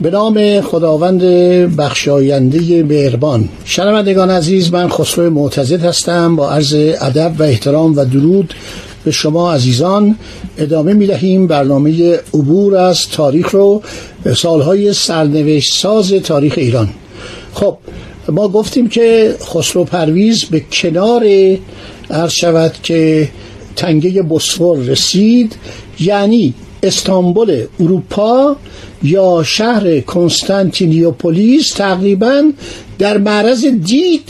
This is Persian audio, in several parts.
به نام خداوند بخشاینده مهربان. شنوندگان عزیز من خسرو معتزد هستم. با عرض ادب و احترام و درود به شما عزیزان. ادامه می دهیم برنامه عبور از تاریخ رو سالهای سرنوشت ساز تاریخ ایران. خب ما گفتیم که خسرو پرویز به کنار عرض شود که تنگه بسفور رسید یعنی استانبول اروپا یا شهر کنستانتینیوپولیس تقریبا در معرض دید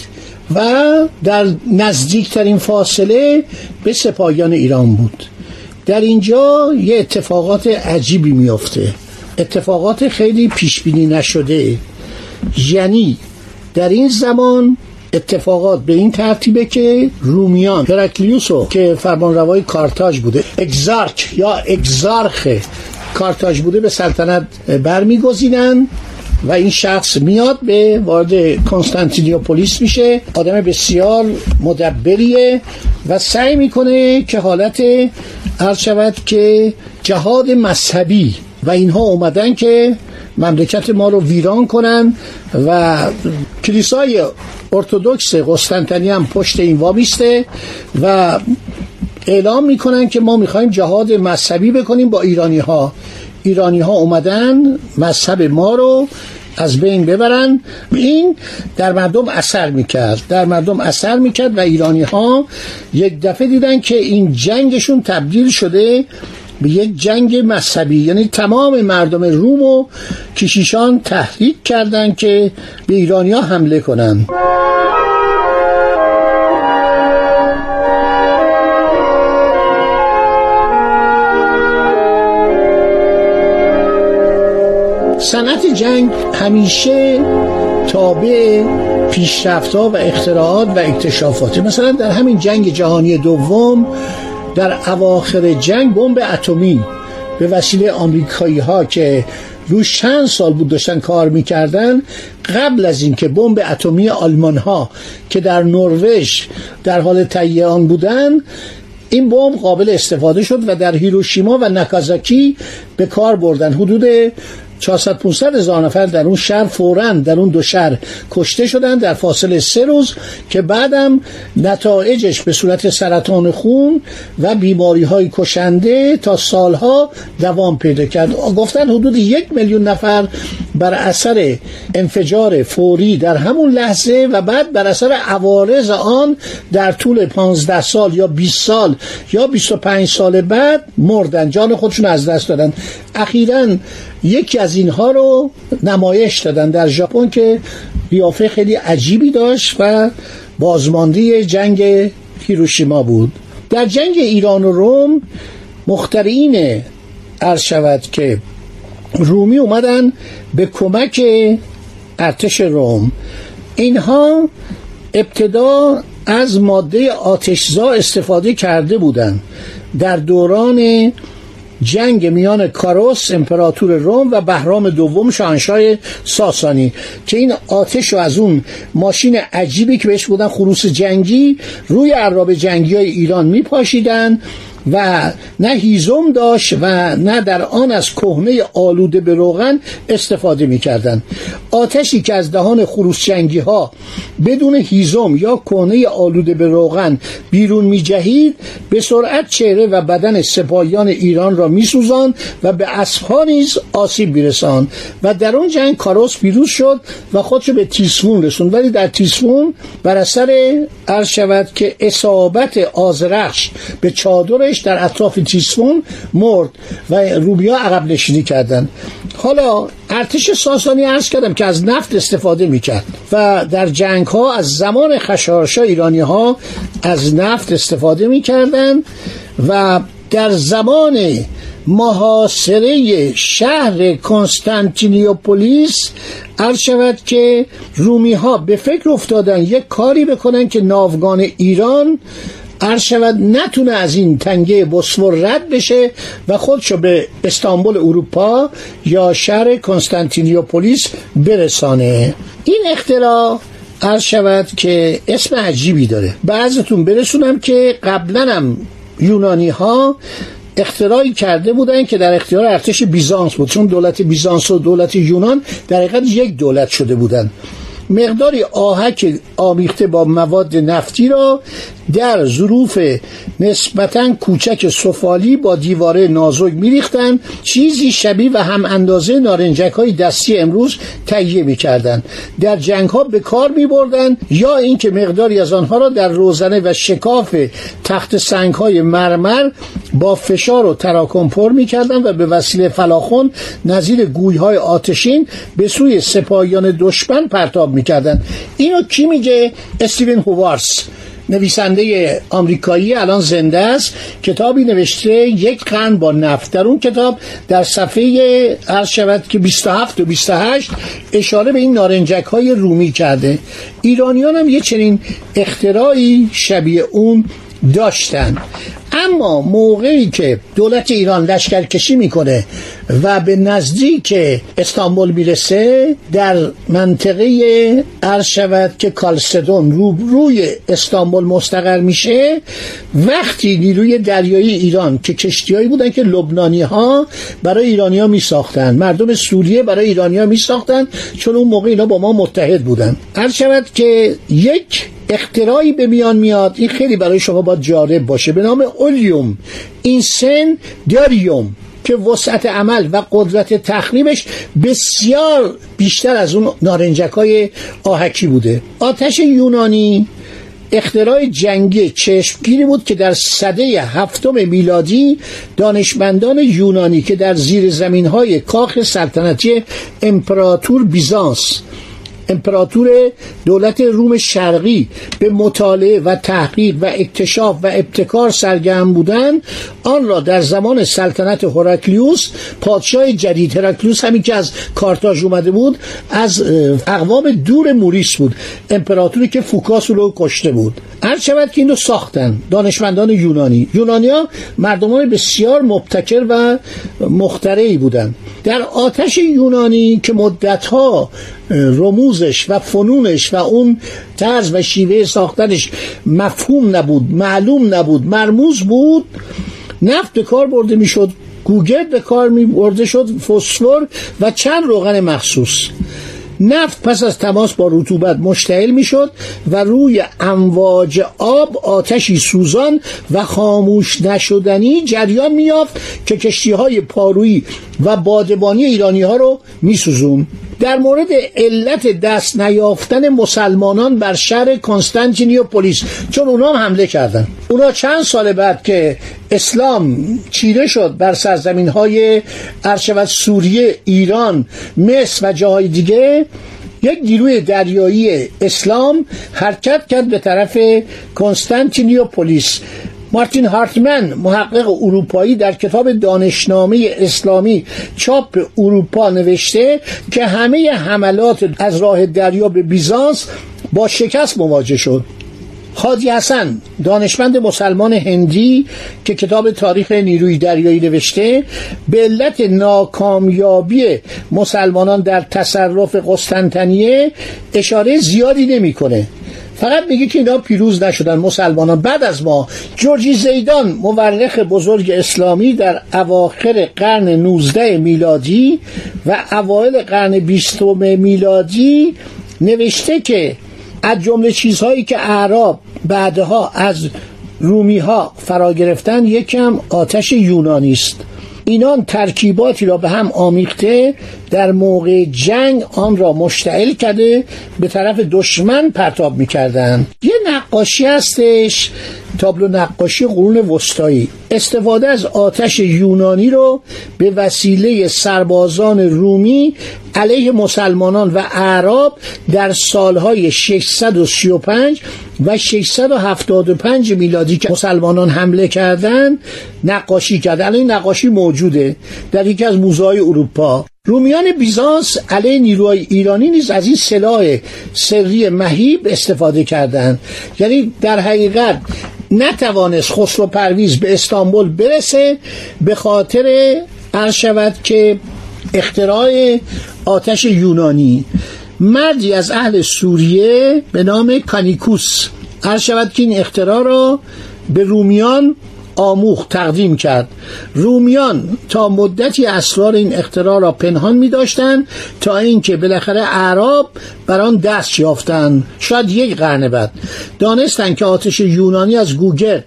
و در نزدیکترین فاصله به سپاهیان ایران بود. در اینجا یه اتفاقات عجیبی میافته. اتفاقات خیلی پیش بینی نشده. یعنی در این زمان اتفاقات به این ترتیبه که رومیان هرکلیوسو که فرمانروای کارتاژ بوده اگزارک یا اگزارخ کارتاژ بوده به سلطنت برمیگزینن و این شخص میاد به وارد کنستانتینیوپولیس میشه. آدم بسیار مدبریه و سعی می‌کنه که حالت عرض شود که جهاد مذهبی و اینها اومدن که مملکت ما رو ویران کنن و کلیسای ارتودکس قسطنطنیه هم پشت این وامیسته و اعلام می‌کنن که ما می‌خوایم جهاد مذهبی بکنیم با ایرانی ها ایرانی ها اومدن مذهب ما رو از بین ببرن. این در مردم اثر می‌کرد در مردم اثر می‌کرد و ایرانی ها یک دفعه دیدن که این جنگشون تبدیل شده به یک جنگ مذهبی. یعنی تمام مردم روم و کشیشان تحریک کردند که به ایرانیا حمله کنند صنعت جنگ همیشه تابع پیشرفتها و اختراعات و اکتشافات مثلا در همین جنگ جهانی دوم در اواخر جنگ بمب اتمی به وسیله آمریکایی ها که روش چند سال بود داشتن کار می‌کردن قبل از اینکه بمب اتمی آلمان ها که در نروژ در حال تهیه آن بودن این بمب قابل استفاده شد و در هیروشیما و ناکازاکی به کار بردن. حدود 400 500 هزار نفر در اون شهر فورا در اون دو شهر کشته شدن در فاصله سه روز که بعدم نتایجش به صورت سرطان خون و بیماری های کشنده تا سالها دوام پیدا کرد. گفتن حدود یک میلیون نفر بر اثر انفجار فوری در همون لحظه و بعد بر اثر عوارض آن در طول 15 سال یا 20 سال یا 25 سال بعد مردن. جان خودشون از دست دادن. اخیرا یکی از اینها رو نمایش دادن در ژاپن که قیافه خیلی عجیبی داشت و بازماندی جنگ هیروشیما بود. در جنگ ایران و روم مخترین عرض شود که رومی اومدن به کمک ارتش روم. اینها ابتدا از ماده آتشزا استفاده کرده بودند در دوران جنگ میان کاروس امپراتور روم و بهرام دوم شاهنشاه ساسانی که این آتش رو از اون ماشین عجیبی که بهش بودن خروس جنگی روی عراب جنگی های ایران میپاشیدن. و نه هیزم داشت و نه در آن از کهنه آلوده به روغن استفاده می‌کردند. آتشی که از دهان خروس جنگی ها بدون هیزم یا کهنه آلوده به روغن بیرون میجهید به سرعت چهره و بدن سپاهیان ایران را میسوزان و به اسبها نیز آسیب میرسان و در اون جنگ کاروس پیروز شد و خودشو به تیسفون رسوند. ولی در تیسفون بر اثر عرض شود که اصابت آزرخش به چادرش در اطراف تیسفون مرد و روبیا عقب نشینی کردن. حالا ارتش ساسانی عرض کردم که از نفت استفاده می‌کرد و در جنگ ها از زمان خشارشا ایرانی ها از نفت استفاده می‌کردن و در زمان محاصره شهر کنستانتینیوپولیس عرض شود که رومی ها به فکر افتادن یک کاری بکنن که ناوگان ایران عرض شود نتونه از این تنگه بسفور رد بشه و خودشو به استانبول اروپا یا شهر کنستانتینیوپولیس برسانه. این اختراع عرض شود که اسم عجیبی داره. بعضتون برسونم که قبلا هم یونانی ها اختراعی کرده بودن که در اختیار ارتش بیزانس بود. چون دولت بیزانس و دولت یونان در حقیقت یک دولت شده بودند مقداری آهک آمیخته با مواد نفتی را در ظروف نسبتا کوچک سفالی با دیواره نازک میریختند. چیزی شبیه و هم اندازه نارنجک های دستی امروز تهیه می‌کردند. در جنگ ها به کار می بردن یا اینکه مقداری از آنها را در روزنه و شکاف تخت سنگ های مرمر با فشار و تراکم پر می‌کردند و به وسیله فلاخون نظیر گوی های آتشین به سوی سپاهیان دشمن پرتاب می‌کردند اینو کی میگه؟ استیون هوارس نویسنده آمریکایی الان زنده است. کتابی نوشته یک قرن با نفت. در اون کتاب در صفحه عرض شود که 27 و 28 اشاره به این نارنجک های رومی کرده. ایرانیان هم یه چنین اختراعی شبیه اون داشتن. اما موقعی که دولت ایران لشکرکشی می‌کنه و به نزدیک استانبول می‌رسه در منطقه عرض شود که کالسدون رو روی استانبول مستقر میشه. وقتی نیروی دریایی ایران که کشتیهایی بودن که لبنانی ها برای ایرانیا می ساختن مردم سوریه برای ایرانیا می ساختن چون اون موقع اینا با ما متحد بودن. عرض شود که یک اختراعی به میان میاد این خیلی برای شما باید جالب باشه به نام اولیوم این سن داریوم که وسعت عمل و قدرت تخریبش بسیار بیشتر از اون نارنجک های آهکی بوده. آتش یونانی اختراع جنگی چشمگیری بود که در صده هفتم میلادی دانشمندان یونانی که در زیر زمین های کاخ سلطنتی امپراتور بیزانس امپراتور دولت روم شرقی به مطالعه و تحقیق و اکتشاف و ابتکار سرگرم بودند آن را در زمان سلطنت هراکلیوس پادشاه جدید هراکلیوس همین که از کارتاژ اومده بود از اقوام دور موریس بود امپراتوری که فوکاس رو کشته بود. هر شود که اینو ساختن دانشمندان یونانی. یونانیا مردمان بسیار مبتکر و مخترعی بودند در آتش یونانی که مدتها رموزش و فنونش و اون طرز و شیوه ساختنش مفهوم نبود معلوم نبود مرموز بود. نفت به کار برده می‌شد گوگرد به کار می برده شد فسفر و چند روغن مخصوص. نفت پس از تماس با رطوبت مشتعل می‌شد و روی امواج آب آتشی سوزان و خاموش نشدنی جریان میافت که کشتی های پارویی و بادبانی ایرانی ها رو میسوزون. در مورد علت دست نیافتن مسلمانان بر شهر کنستانتینیوپولیس چون اونا حمله کردن. اونا چند سال بعد که اسلام چیره شد بر سرزمین های ارشود سوریه ایران مصر و جاهای دیگه یک نیروی دریایی اسلام حرکت کرد به طرف کنستانتینیوپولیس مارتین هارتمن محقق اروپایی در کتاب دانشنامه اسلامی چاپ اروپا نوشته که همه حملات از راه دریا به بیزانس با شکست مواجه شد. خادی حسن دانشمند مسلمان هندی که کتاب تاریخ نیروی دریایی نوشته به علت ناکامیابی مسلمانان در تصرف قسطنطنیه اشاره زیادی نمی‌کنه. فقط میگه که اینا پیروز نشدن مسلمانان. بعد از ما جورجی زیدان مورخ بزرگ اسلامی در اواخر قرن 19 میلادی و اوایل قرن 20 میلادی نوشته که از جمله چیزهایی که اعراب بعدها از رومی ها فرا گرفتن یکم آتش یونانی است. اینان ترکیباتی را به هم آمیخته در موقع جنگ آن را مشتعل کرده به طرف دشمن پرتاب می‌کردند. یه نقاشی هستش تابلو نقاشی قرون وسطایی. استفاده از آتش یونانی رو به وسیله سربازان رومی علیه مسلمانان و اعراب در سالهای 635 و 675 میلادی که مسلمانان حمله کردند نقاشی کرد الان این نقاشی موجوده در یکی از موزه اروپا. رومیان بیزانس علیه نیروهای ایرانی نیز از این سلاح سری مهیب استفاده کردند یعنی در حقیقت نتوانست خسرو پرویز به استانبول برسه به خاطر عرض شود که اختراع آتش یونانی. مردی از اهل سوریه به نام کانیکوس. عرض شود که این اختراع را به رومیان آموخ تقدیم کرد. رومیان تا مدتی اسرار این اختراع را پنهان می داشتن تا اینکه بالاخره اعراب بر آن دست یافتند. شاید یک قرن بعد. دانستند که آتش یونانی از گوگرد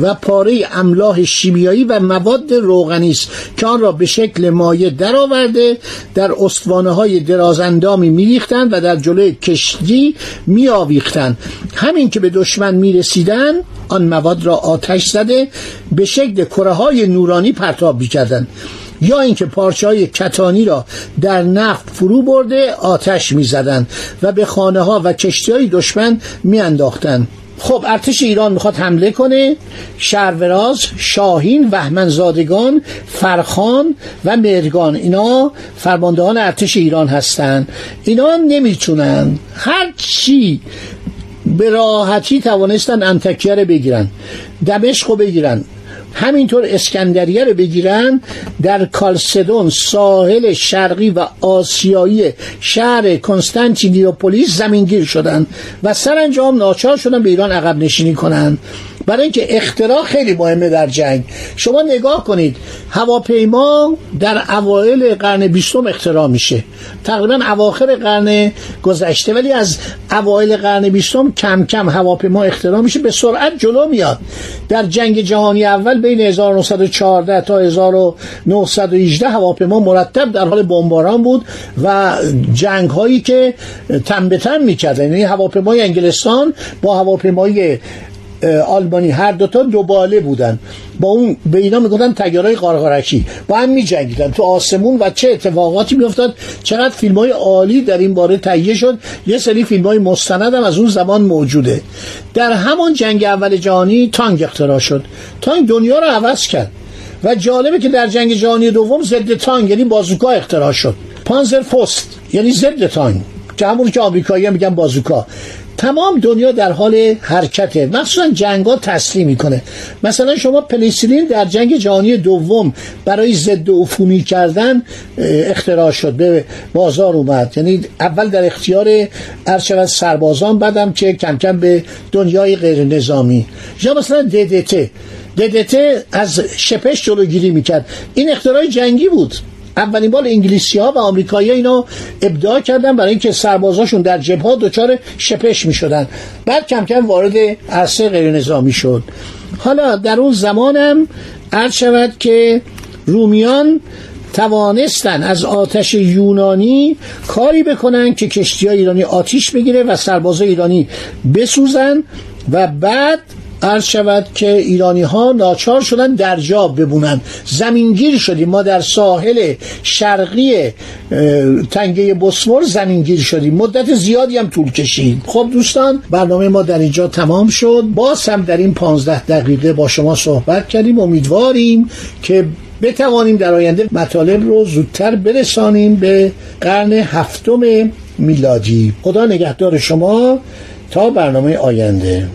و پاره املاح شیمیایی و مواد روغنی است که آن را به شکل مایع درآورده در استوانه های درازاندامی میریختند و در جلوی کشتی میآویختند. همین که به دشمن می‌رسیدند آن مواد را آتش زده به شکل کره های نورانی پرتاب می‌کردند. یا اینکه پارچه های کتانی را در نفت فرو برده آتش می‌زدند و به خانه ها و کشتی های دشمن میانداختند. خب ارتش ایران می‌خواد حمله کنه. شهروراز شاهین وحمنزادگان فرخان و مرگان اینا فرماندهان ارتش ایران هستند. اینا نمی‌تونن. هر چی به راحتی توانستن انتکیه رو بگیرن دمشق رو بگیرن همینطور اسکندریه رو بگیرن در کالسدون ساحل شرقی و آسیایی شهر کنستانتینیوپولیس زمینگیر شدن و سرانجام ناچار شدن به ایران عقب نشینی کنند برای اینکه اختراع خیلی مهمه در جنگ. شما نگاه کنید هواپیما در اوایل قرن بیستم اختراع میشه. تقریبا اواخر قرن گذشته. ولی از اوایل قرن بیستم کم کم هواپیما اختراع میشه به سرعت جلو میاد. در جنگ جهانی اول بین 1914 تا 1918 هواپیما مرتب در حال بمباران بود و جنگ هایی که تن به تن می‌کردن. یعنی هواپیمای انگلستان با هواپیمای آلبانی هر دوتا دوباله بودن. با اون به اینا می‌گفتن تگرای قارقارکی. با هم میجنگیدن. تو آسمون و چه اتفاقاتی میافتاد؟ چقدر فیلم های عالی در این باره تهیه شد. یه سری فیلم های مستند هم از اون زمان موجوده. در همان جنگ اول جهانی تانگ اختراع شد. تانگ دنیا رو عوض کرد. و جالبه که در جنگ جهانی دوم ضد تانگ یعنی بازوکا اختراع شد. پانزر پست یعنی ضد تانگ. که همون که آمریکایی میگن بازوکا. تمام دنیا در حال حرکته. مخصوصا جنگ ها تسلیم می‌کنه. مثلا شما پنیسیلین در جنگ جهانی دوم برای ضد عفونی کردن اختراع شد. به بازار اومد. یعنی اول در اختیار ارشد سربازان بعدم که کم کم به دنیای غیر نظامی. یا مثلا ددت ددت از شپش جلوگیری می‌کرد. این اختراع جنگی بود. اولین بار انگلیسی ها و آمریکایی اینو ابداع کردن برای اینکه سربازاشون در جبهه دچار شپش می شدن بعد کم کم وارد عرصه غیر نظامی شد. حالا در اون زمانم عرض شود که رومیان توانستن از آتش یونانی کاری بکنن که کشتی ایرانی آتیش بگیره و سرباز ایرانی بسوزن و بعد عرض شود که ایرانی ها ناچار شدن در جا ببونن. زمینگیر شدیم. ما در ساحل شرقی تنگه بسمور زمینگیر شدیم. مدت زیادی هم طول کشید. خب دوستان برنامه ما در اینجا تمام شد. باز هم در این پانزده دقیقه با شما صحبت کردیم. امیدواریم که بتوانیم در آینده مطالب رو زودتر برسانیم به قرن هفتم میلادی. خدا نگهدار شما. تا برنامه آینده.